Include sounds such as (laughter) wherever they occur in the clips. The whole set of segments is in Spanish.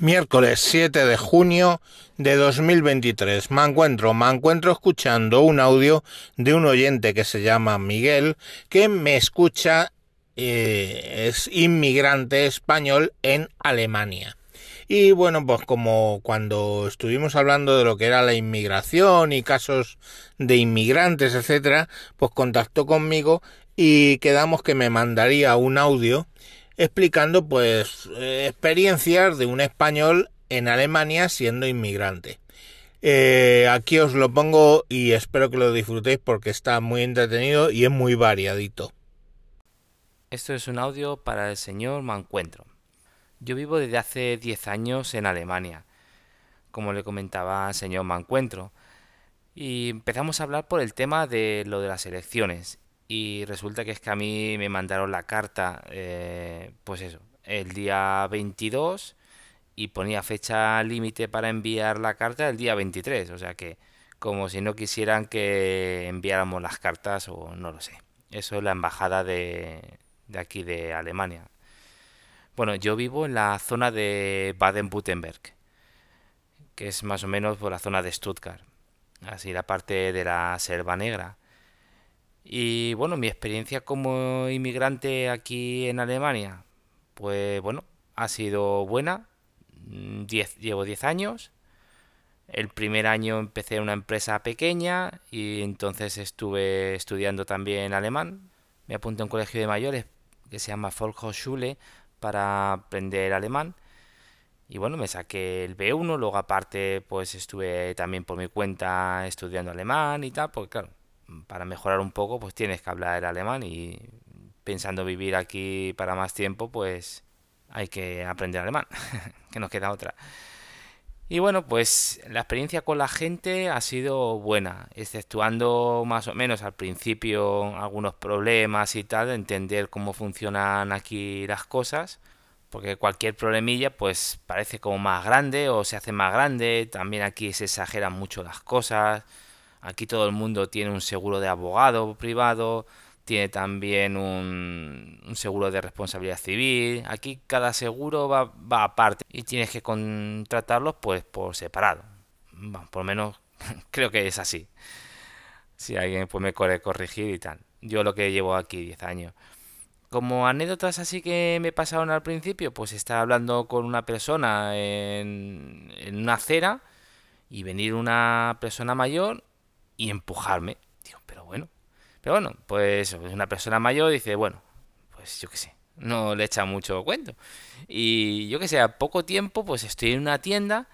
Miércoles 7 de junio de 2023. Me encuentro, me encuentro escuchando un audio de un oyente que se llama Miguel, que me escucha, eh, es inmigrante español en Alemania. Y bueno, pues como cuando estuvimos hablando de lo que era la inmigración y casos de inmigrantes, etcétera, pues contactó conmigo y quedamos que me mandaría un audio explicando pues eh, experiencias de un español en Alemania siendo inmigrante. Eh, aquí os lo pongo y espero que lo disfrutéis porque está muy entretenido y es muy variadito. Esto es un audio para el señor Mancuentro. Yo vivo desde hace 10 años en Alemania, como le comentaba al señor Mancuentro, y empezamos a hablar por el tema de lo de las elecciones y resulta que es que a mí me mandaron la carta, eh, pues eso, el día 22 y ponía fecha límite para enviar la carta el día 23, o sea que como si no quisieran que enviáramos las cartas o no lo sé. Eso es la embajada de, de aquí de Alemania. Bueno, yo vivo en la zona de Baden-Württemberg, que es más o menos por la zona de Stuttgart, así la parte de la Selva Negra. Y bueno, mi experiencia como inmigrante aquí en Alemania, pues bueno, ha sido buena. Mm, llevo 10 años. El primer año empecé en una empresa pequeña y entonces estuve estudiando también alemán. Me apunté a un colegio de mayores que se llama Volkshochschule para aprender alemán. Y bueno, me saqué el B1, luego aparte pues estuve también por mi cuenta estudiando alemán y tal, porque claro, para mejorar un poco, pues tienes que hablar el alemán y pensando vivir aquí para más tiempo, pues hay que aprender alemán, (laughs) que nos queda otra. Y bueno, pues la experiencia con la gente ha sido buena, exceptuando más o menos al principio algunos problemas y tal, de entender cómo funcionan aquí las cosas, porque cualquier problemilla pues parece como más grande o se hace más grande, también aquí se exageran mucho las cosas, Aquí todo el mundo tiene un seguro de abogado privado, tiene también un, seguro de responsabilidad civil. Aquí cada seguro va, va aparte y tienes que contratarlos pues por separado. por lo menos (laughs) creo que es así. Si alguien pues me quiere corregir y tal. Yo lo que llevo aquí 10 años. Como anécdotas así que me pasaron al principio, pues estaba hablando con una persona en, en una acera y venir una persona mayor y empujarme. Digo, pero bueno. Pero bueno, pues una persona mayor dice, bueno, pues yo qué sé, no le echa mucho cuento. Y yo qué sé, a poco tiempo, pues estoy en una tienda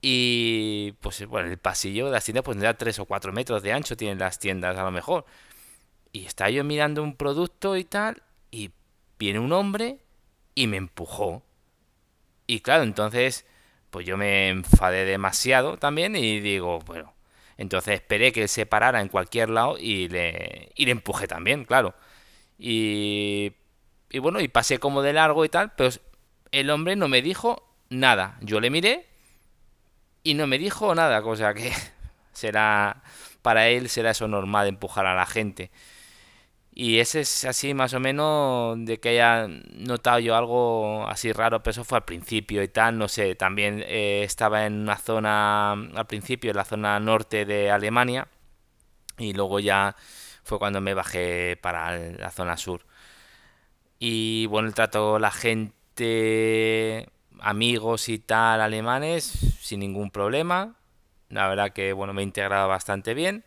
y pues bueno, el pasillo de las tiendas pues tendrá 3 o 4 metros de ancho tienen las tiendas a lo mejor. Y estaba yo mirando un producto y tal, y viene un hombre y me empujó. Y claro, entonces, pues yo me enfadé demasiado también y digo, bueno, entonces esperé que él se parara en cualquier lado y le, y le empujé también, claro. Y, y bueno, y pasé como de largo y tal, pero el hombre no me dijo nada. Yo le miré y no me dijo nada, cosa que (laughs) será para él será eso normal empujar a la gente. Y ese es así más o menos de que haya notado yo algo así raro, pero eso fue al principio y tal, no sé, también eh, estaba en una zona, al principio, en la zona norte de Alemania, y luego ya fue cuando me bajé para la zona sur. Y bueno, el trato la gente, amigos y tal, alemanes, sin ningún problema. La verdad que bueno, me he integrado bastante bien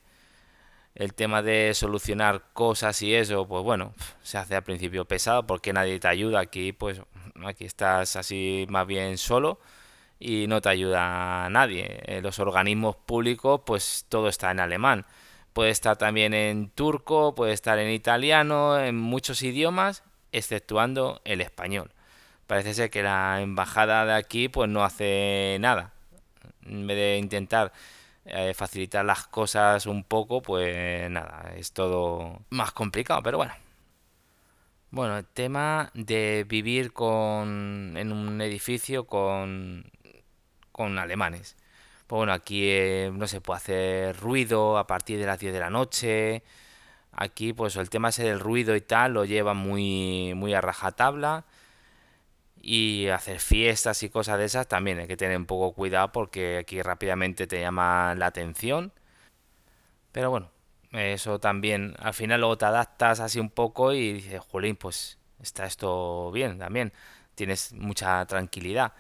el tema de solucionar cosas y eso, pues bueno, se hace al principio pesado porque nadie te ayuda. Aquí, pues, aquí estás así más bien solo y no te ayuda nadie. En los organismos públicos, pues todo está en alemán. Puede estar también en turco, puede estar en italiano, en muchos idiomas, exceptuando el español. Parece ser que la embajada de aquí, pues no hace nada. En vez de intentar eh, facilitar las cosas un poco, pues nada, es todo más complicado, pero bueno. Bueno, el tema de vivir con, en un edificio con, con alemanes. Pues bueno, aquí eh, no se puede hacer ruido a partir de las 10 de la noche. Aquí, pues el tema ese del ruido y tal lo lleva muy, muy a rajatabla. Y hacer fiestas y cosas de esas también hay que tener un poco cuidado porque aquí rápidamente te llama la atención. Pero bueno, eso también, al final luego te adaptas así un poco y dices, Jolín, pues está esto bien también, tienes mucha tranquilidad.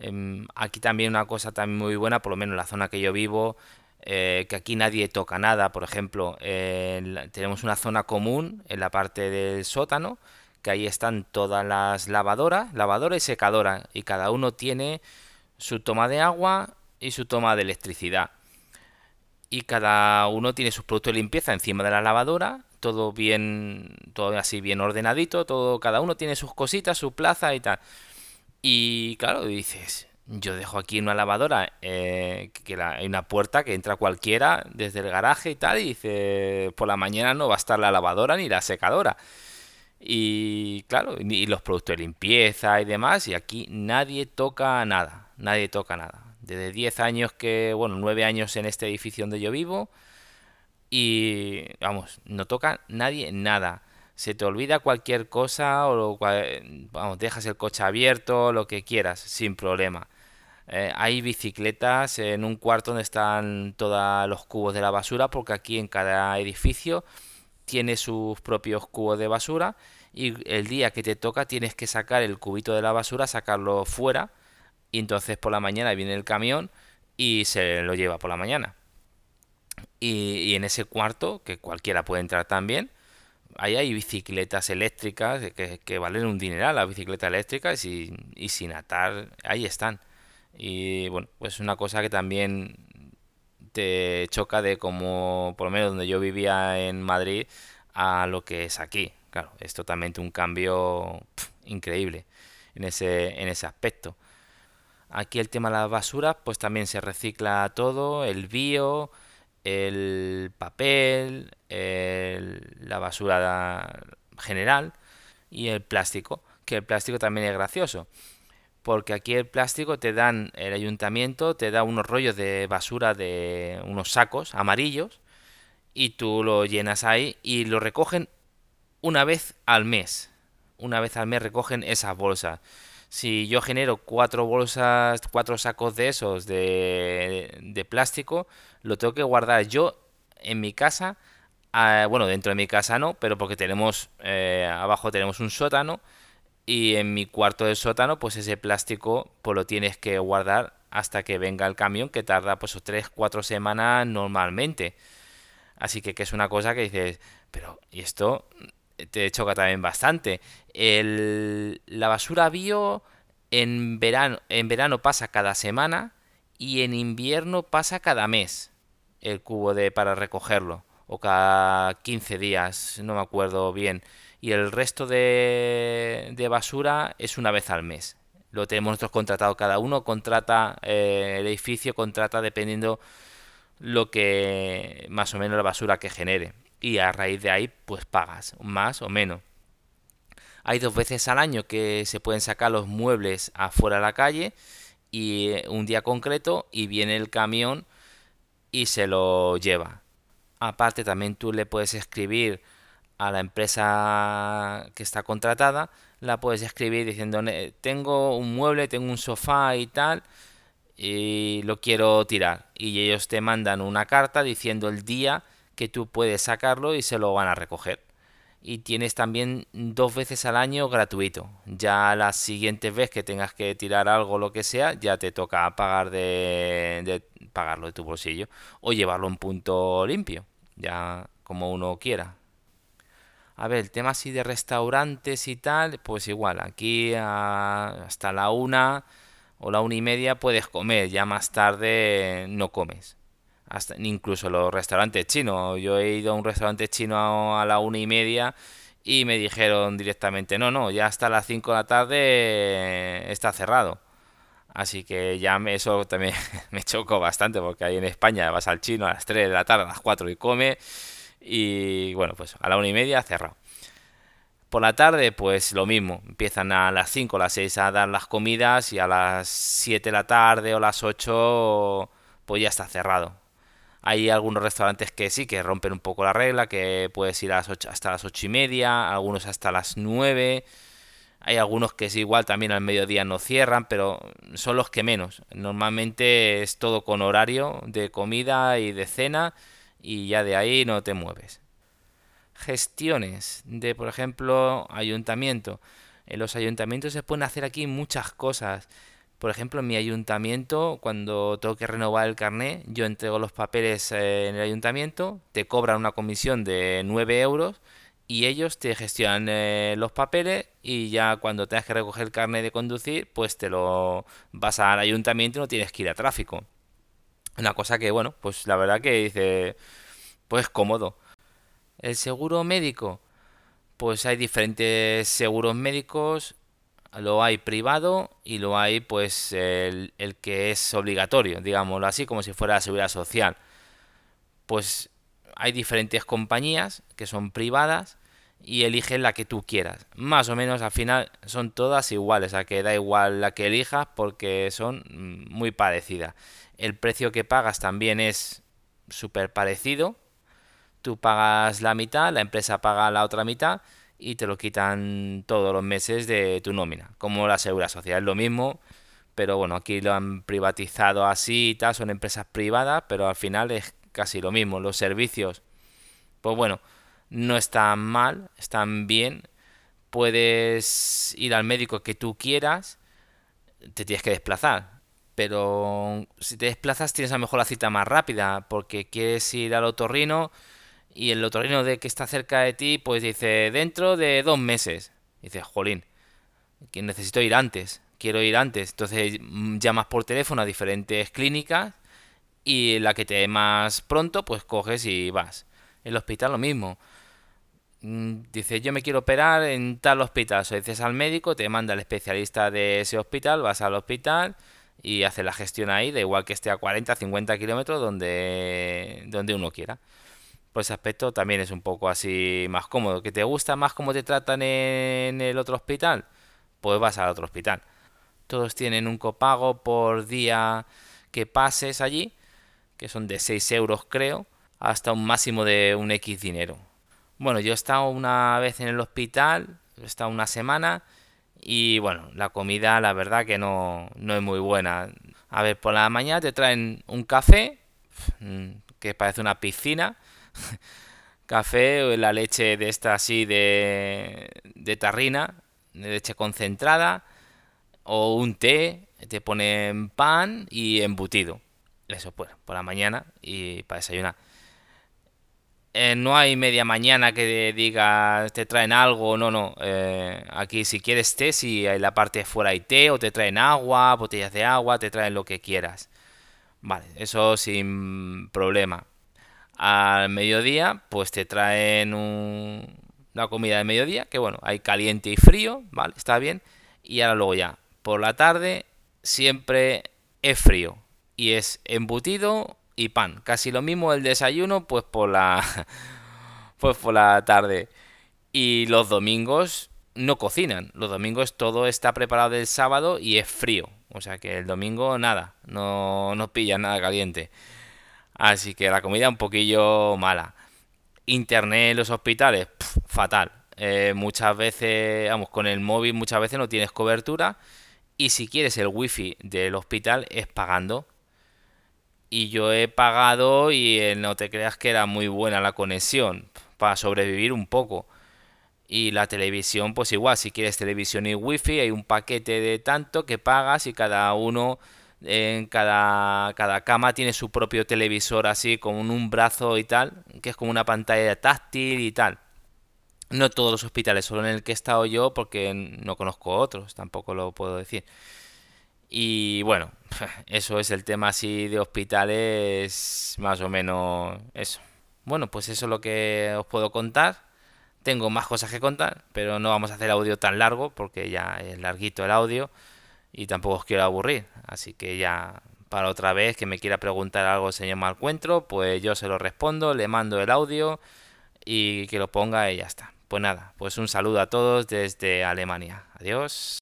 Em, aquí también una cosa también muy buena, por lo menos en la zona que yo vivo, eh, que aquí nadie toca nada. Por ejemplo, tenemos una zona común en la parte del sótano, que ahí están todas las lavadoras, lavadora y secadora, y cada uno tiene su toma de agua y su toma de electricidad. Y cada uno tiene sus productos de limpieza encima de la lavadora, todo bien, todo así bien ordenadito, todo, cada uno tiene sus cositas, su plaza y tal. Y claro, dices, yo dejo aquí una lavadora, eh, que hay una puerta que entra cualquiera desde el garaje y tal, y dice, por la mañana no va a estar la lavadora ni la secadora. Y claro, y los productos de limpieza y demás, y aquí nadie toca nada, nadie toca nada. Desde 10 años que, bueno, 9 años en este edificio donde yo vivo, y vamos, no toca nadie nada se te olvida cualquier cosa o vamos, dejas el coche abierto, lo que quieras, sin problema. Eh, hay bicicletas en un cuarto donde están todos los cubos de la basura, porque aquí en cada edificio tiene sus propios cubos de basura y el día que te toca tienes que sacar el cubito de la basura, sacarlo fuera y entonces por la mañana viene el camión y se lo lleva por la mañana. Y, en ese cuarto, que cualquiera puede entrar también, ahí hay bicicletas eléctricas que, valen un dineral, las bicicletas eléctricas, y, y sin atar, ahí están. Y bueno, pues es una cosa que también te choca de como, por lo menos donde yo vivía en Madrid, a lo que es aquí. Claro, es totalmente un cambio increíble en ese, en ese aspecto. Aquí el tema de las basuras, pues también se recicla todo, el bio, el papel, la basura general y el plástico, que el plástico también es gracioso, porque aquí el plástico te dan, el ayuntamiento te da unos rollos de basura de unos sacos amarillos y tú lo llenas ahí y lo recogen una vez al mes. Una vez al mes recogen esas bolsas si yo genero cuatro bolsas, cuatro sacos de esos de, de plástico, lo tengo que guardar yo en mi casa. Ah, bueno, dentro de mi casa no, pero porque tenemos eh, abajo tenemos un sótano y en mi cuarto del sótano, pues ese plástico pues lo tienes que guardar hasta que venga el camión, que tarda pues tres, cuatro semanas normalmente. Así que, que es una cosa que dices, pero ¿y esto? te choca también bastante. El, la basura bio en verano, en verano pasa cada semana y en invierno pasa cada mes el cubo de para recogerlo o cada 15 días, no me acuerdo bien. Y el resto de, de basura es una vez al mes. Lo tenemos nosotros contratado, cada uno contrata, eh, el edificio contrata dependiendo lo que más o menos la basura que genere y a raíz de ahí pues pagas más o menos. Hay dos veces al año que se pueden sacar los muebles afuera de la calle y eh, un día concreto y viene el camión y se lo lleva. Aparte también tú le puedes escribir a la empresa que está contratada, la puedes escribir diciendo tengo un mueble, tengo un sofá y tal y lo quiero tirar y ellos te mandan una carta diciendo el día que tú puedes sacarlo y se lo van a recoger. Y tienes también dos veces al año gratuito. Ya la siguiente vez que tengas que tirar algo lo que sea, ya te toca pagar de, de pagarlo de tu bolsillo o llevarlo en punto limpio, ya como uno quiera. A ver, el tema así de restaurantes y tal, pues igual, aquí hasta la una o la una y media puedes comer, ya más tarde no comes hasta incluso los restaurantes chinos. Yo he ido a un restaurante chino a la una y media y me dijeron directamente, no, no, ya hasta las 5 de la tarde está cerrado. Así que ya me, eso también (laughs) me chocó bastante porque ahí en España vas al chino a las 3 de la tarde, a las 4 y come y bueno, pues a la una y media cerrado. Por la tarde, pues lo mismo, empiezan a las 5 o las 6 a dar las comidas y a las 7 de la tarde o las 8 pues ya está cerrado. Hay algunos restaurantes que sí, que rompen un poco la regla, que puedes ir a las hasta las ocho y media, algunos hasta las 9. Hay algunos que es igual, también al mediodía no cierran, pero son los que menos. Normalmente es todo con horario de comida y de cena y ya de ahí no te mueves. Gestiones de, por ejemplo, ayuntamiento. En los ayuntamientos se pueden hacer aquí muchas cosas. Por ejemplo, en mi ayuntamiento, cuando tengo que renovar el carné, yo entrego los papeles eh, en el ayuntamiento, te cobran una comisión de 9 euros y ellos te gestionan eh, los papeles y ya cuando tengas que recoger el carnet de conducir, pues te lo vas al ayuntamiento y no tienes que ir a tráfico. Una cosa que, bueno, pues la verdad que dice, pues cómodo. El seguro médico, pues hay diferentes seguros médicos, lo hay privado y lo hay pues el, que es obligatorio, digámoslo así, como si fuera la seguridad social. Pues hay diferentes compañías que son privadas y eliges la que tú quieras. Más o menos al final son todas iguales, a que da igual la que elijas porque son mm, muy parecidas. El precio que pagas también es súper parecido. Tú pagas la mitad, la empresa paga la otra mitad y te lo quitan todos los meses de tu nómina. Como la seguridad social es lo mismo, pero bueno, aquí lo han privatizado así y tal, son empresas privadas, pero al final es casi lo mismo. Los servicios, pues bueno, no están mal, están bien. Puedes ir al médico que tú quieras, te tienes que desplazar. Pero si te desplazas tienes a lo mejor la cita más rápida porque quieres ir al otorrino y el otorrino de que está cerca de ti pues dice dentro de dos meses. dices, jolín, que necesito ir antes, quiero ir antes. Entonces mm, llamas por teléfono a diferentes clínicas y la que te dé más pronto pues coges y vas. El hospital lo mismo. Mm, dice yo me quiero operar en tal hospital, o dices al médico, te manda el especialista de ese hospital, vas al hospital y haces la gestión ahí, da igual que esté a 40, 50 kilómetros donde, donde uno quiera. Por ese aspecto también es un poco así más cómodo. ¿Que te gusta más cómo te tratan en el otro hospital? Pues vas al otro hospital. Todos tienen un copago por día que pases allí, que son de 6 euros creo, hasta un máximo de un X dinero. Bueno, yo he estado una vez en el hospital, he estado una semana y bueno, la comida la verdad que no, no es muy buena. A ver, por la mañana te traen un café, mm, que parece una piscina, (laughs) café o la leche de esta así de, de tarrina, de leche concentrada, o un té, te ponen pan y embutido. Eso pues, por la mañana y para desayunar. Eh, no hay media mañana que diga te traen algo, no, no. Eh, aquí si quieres té, si hay la parte de fuera hay té, o te traen agua, botellas de agua, te traen lo que quieras. Vale, eso sin problema. Al mediodía, pues te traen una comida de mediodía, que bueno, hay caliente y frío, vale, está bien. Y ahora luego ya, por la tarde, siempre es frío. Y es embutido y pan. Casi lo mismo el desayuno, pues por la. (laughs) pues por la tarde. Y los domingos no cocinan. Los domingos todo está preparado del sábado y es frío. O sea que el domingo nada. No, no pilla nada caliente. Así que la comida un poquillo mala. Internet en los hospitales, fatal. Eh, muchas veces, vamos, con el móvil muchas veces no tienes cobertura. Y si quieres el wifi del hospital es pagando y yo he pagado y eh, no te creas que era muy buena la conexión para sobrevivir un poco. Y la televisión, pues igual, si quieres televisión y wifi, hay un paquete de tanto que pagas y cada uno en cada, cada cama tiene su propio televisor así con un brazo y tal, que es como una pantalla táctil y tal. No todos los hospitales, solo en el que he estado yo porque no conozco otros, tampoco lo puedo decir. Y bueno, (laughs) eso es el tema así de hospitales, más o menos eso. Bueno, pues eso es lo que os puedo contar. Tengo más cosas que contar, pero no vamos a hacer audio tan largo porque ya es larguito el audio y tampoco os quiero aburrir. Así que ya para otra vez que me quiera preguntar algo el señor Malcuentro, pues yo se lo respondo, le mando el audio y que lo ponga y ya está. Pues nada, pues un saludo a todos desde Alemania. Adiós.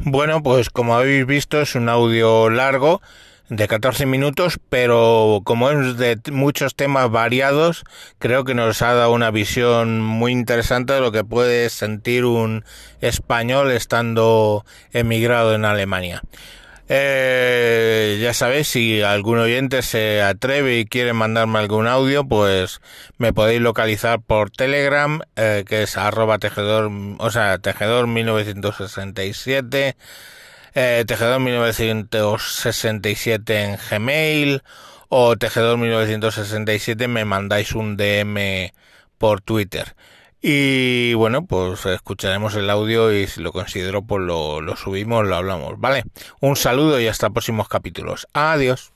Bueno, pues como habéis visto es un audio largo de 14 minutos, pero como es de muchos temas variados, creo que nos ha dado una visión muy interesante de lo que puede sentir un español estando emigrado en Alemania. Eh, ya sabéis, si algún oyente se atreve y quiere mandarme algún audio, pues me podéis localizar por Telegram, eh, que es arroba tejedor, o sea, tejedor 1967 eh, Tejedor 1967 en Gmail o Tejedor 1967 me mandáis un DM por Twitter. Y bueno, pues escucharemos el audio y si lo considero, pues lo, subimos, lo hablamos. Vale, un saludo y hasta próximos capítulos. Adiós.